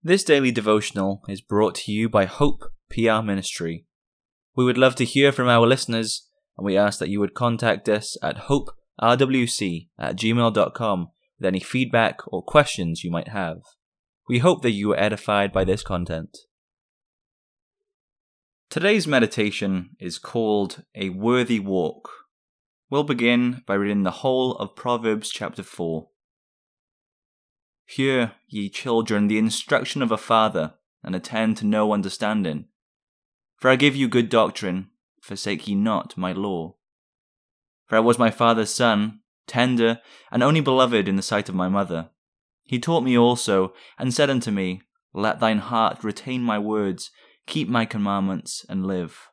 This daily devotional is brought to you by Hope PR Ministry. We would love to hear from our listeners, and we ask that you would contact us at hoperwc at gmail.com with any feedback or questions you might have. We hope that you are edified by this content. Today's meditation is called A Worthy Walk. We'll begin by reading the whole of Proverbs chapter 4. Hear, ye children, the instruction of a father, and attend to know understanding. For I give you good doctrine, forsake ye not my law. For I was my father's son, tender, and only beloved in the sight of my mother. He taught me also, and said unto me, Let thine heart retain my words, keep my commandments, and live.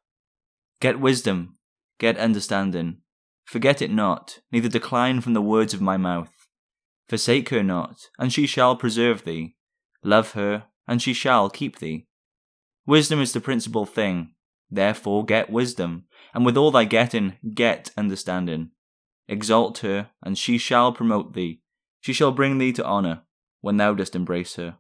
Get wisdom, get understanding. Forget it not, neither decline from the words of my mouth. Forsake her not, and she shall preserve thee. Love her, and she shall keep thee. Wisdom is the principal thing. Therefore get wisdom, and with all thy getting, get understanding. Exalt her, and she shall promote thee. She shall bring thee to honour, when thou dost embrace her.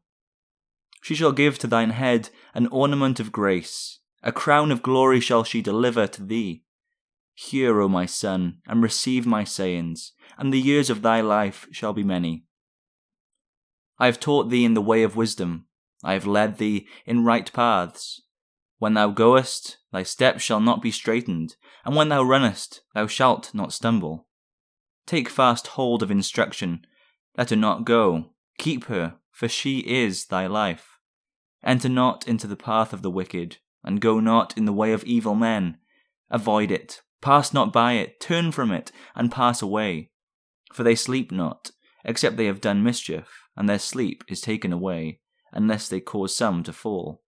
She shall give to thine head an ornament of grace, a crown of glory shall she deliver to thee. Hear, O my son, and receive my sayings, and the years of thy life shall be many. I have taught thee in the way of wisdom, I have led thee in right paths. When thou goest, thy steps shall not be straitened, and when thou runnest, thou shalt not stumble. Take fast hold of instruction, let her not go, keep her, for she is thy life. Enter not into the path of the wicked, and go not in the way of evil men. Avoid it, Pass not by it, turn from it, and pass away. For they sleep not, except they have done mischief, and their sleep is taken away, unless they cause some to fall.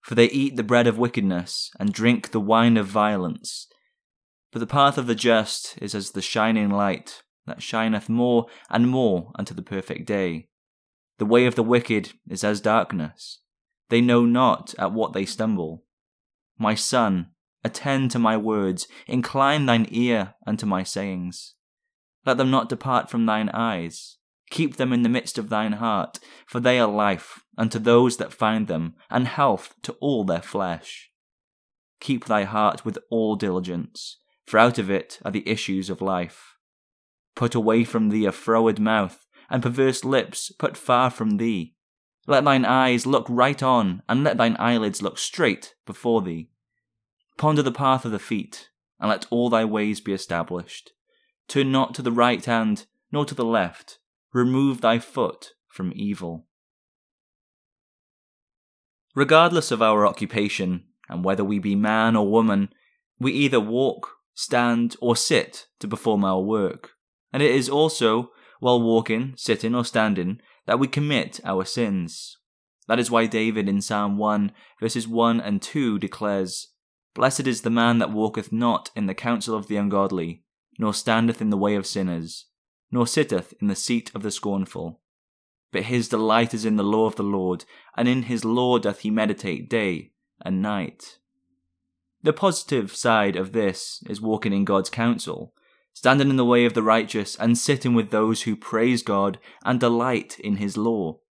For they eat the bread of wickedness, and drink the wine of violence. But the path of the just is as the shining light, that shineth more and more unto the perfect day. The way of the wicked is as darkness. They know not at what they stumble. My son, Attend to my words, incline thine ear unto my sayings. Let them not depart from thine eyes. Keep them in the midst of thine heart, for they are life unto those that find them, and health to all their flesh. Keep thy heart with all diligence, for out of it are the issues of life. Put away from thee a froward mouth, and perverse lips put far from thee. Let thine eyes look right on, and let thine eyelids look straight before thee. Ponder the path of the feet, and let all thy ways be established. Turn not to the right hand, nor to the left. Remove thy foot from evil. Regardless of our occupation, and whether we be man or woman, we either walk, stand, or sit to perform our work. And it is also while walking, sitting, or standing that we commit our sins. That is why David in Psalm 1, verses 1 and 2 declares, Blessed is the man that walketh not in the counsel of the ungodly, nor standeth in the way of sinners, nor sitteth in the seat of the scornful. But his delight is in the law of the Lord, and in his law doth he meditate day and night. The positive side of this is walking in God's counsel, standing in the way of the righteous, and sitting with those who praise God and delight in his law.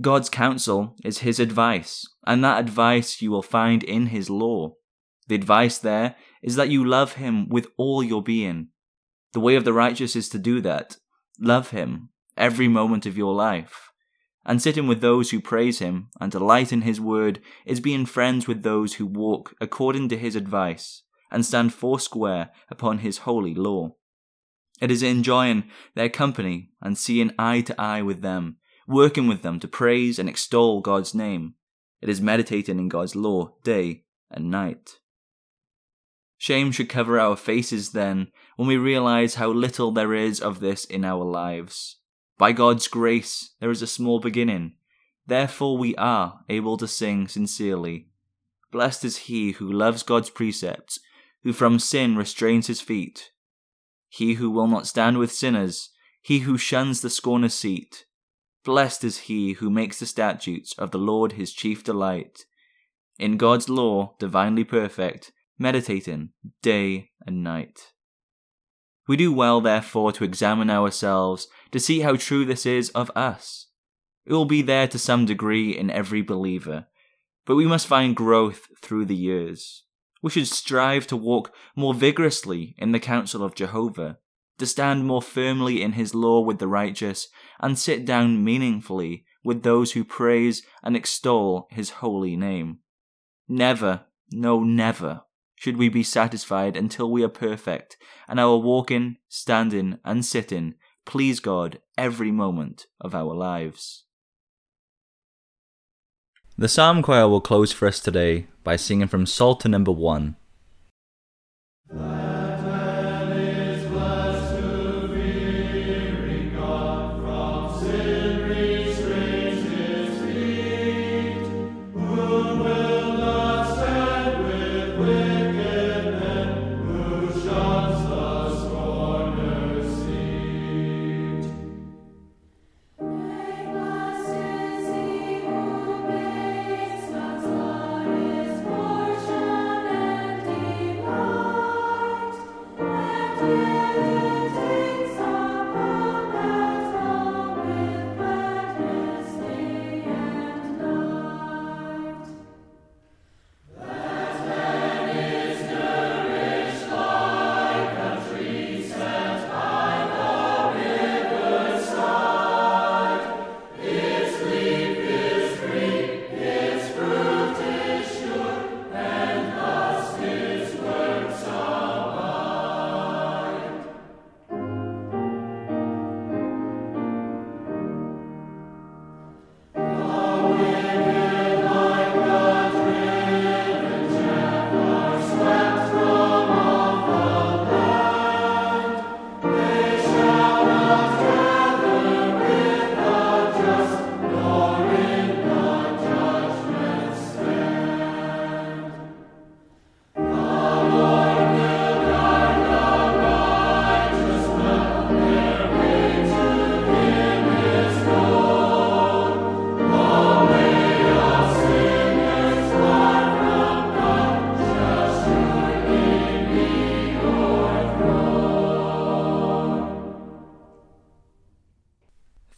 God's counsel is his advice, and that advice you will find in his law. The advice there is that you love him with all your being. The way of the righteous is to do that. Love him every moment of your life. And sitting with those who praise him and delight in his word is being friends with those who walk according to his advice and stand foursquare upon his holy law. It is enjoying their company and seeing eye to eye with them, working with them to praise and extol God's name. It is meditating in God's law day and night. Shame should cover our faces then when we realize how little there is of this in our lives. By God's grace, there is a small beginning. Therefore, we are able to sing sincerely. Blessed is he who loves God's precepts, who from sin restrains his feet. He who will not stand with sinners, he who shuns the scorner's seat. Blessed is he who makes the statutes of the Lord his chief delight. In God's law, divinely perfect, meditating day and night. We do well, therefore, to examine ourselves to see how true this is of us. It will be there to some degree in every believer, but we must find growth through the years. We should strive to walk more vigorously in the counsel of Jehovah, to stand more firmly in his law with the righteous, and sit down meaningfully with those who praise and extol his holy name. Never, no, never should we be satisfied until we are perfect, and our walking, standing, and sitting please God every moment of our lives. The Psalm Choir will close for us today by singing from Psalter number one.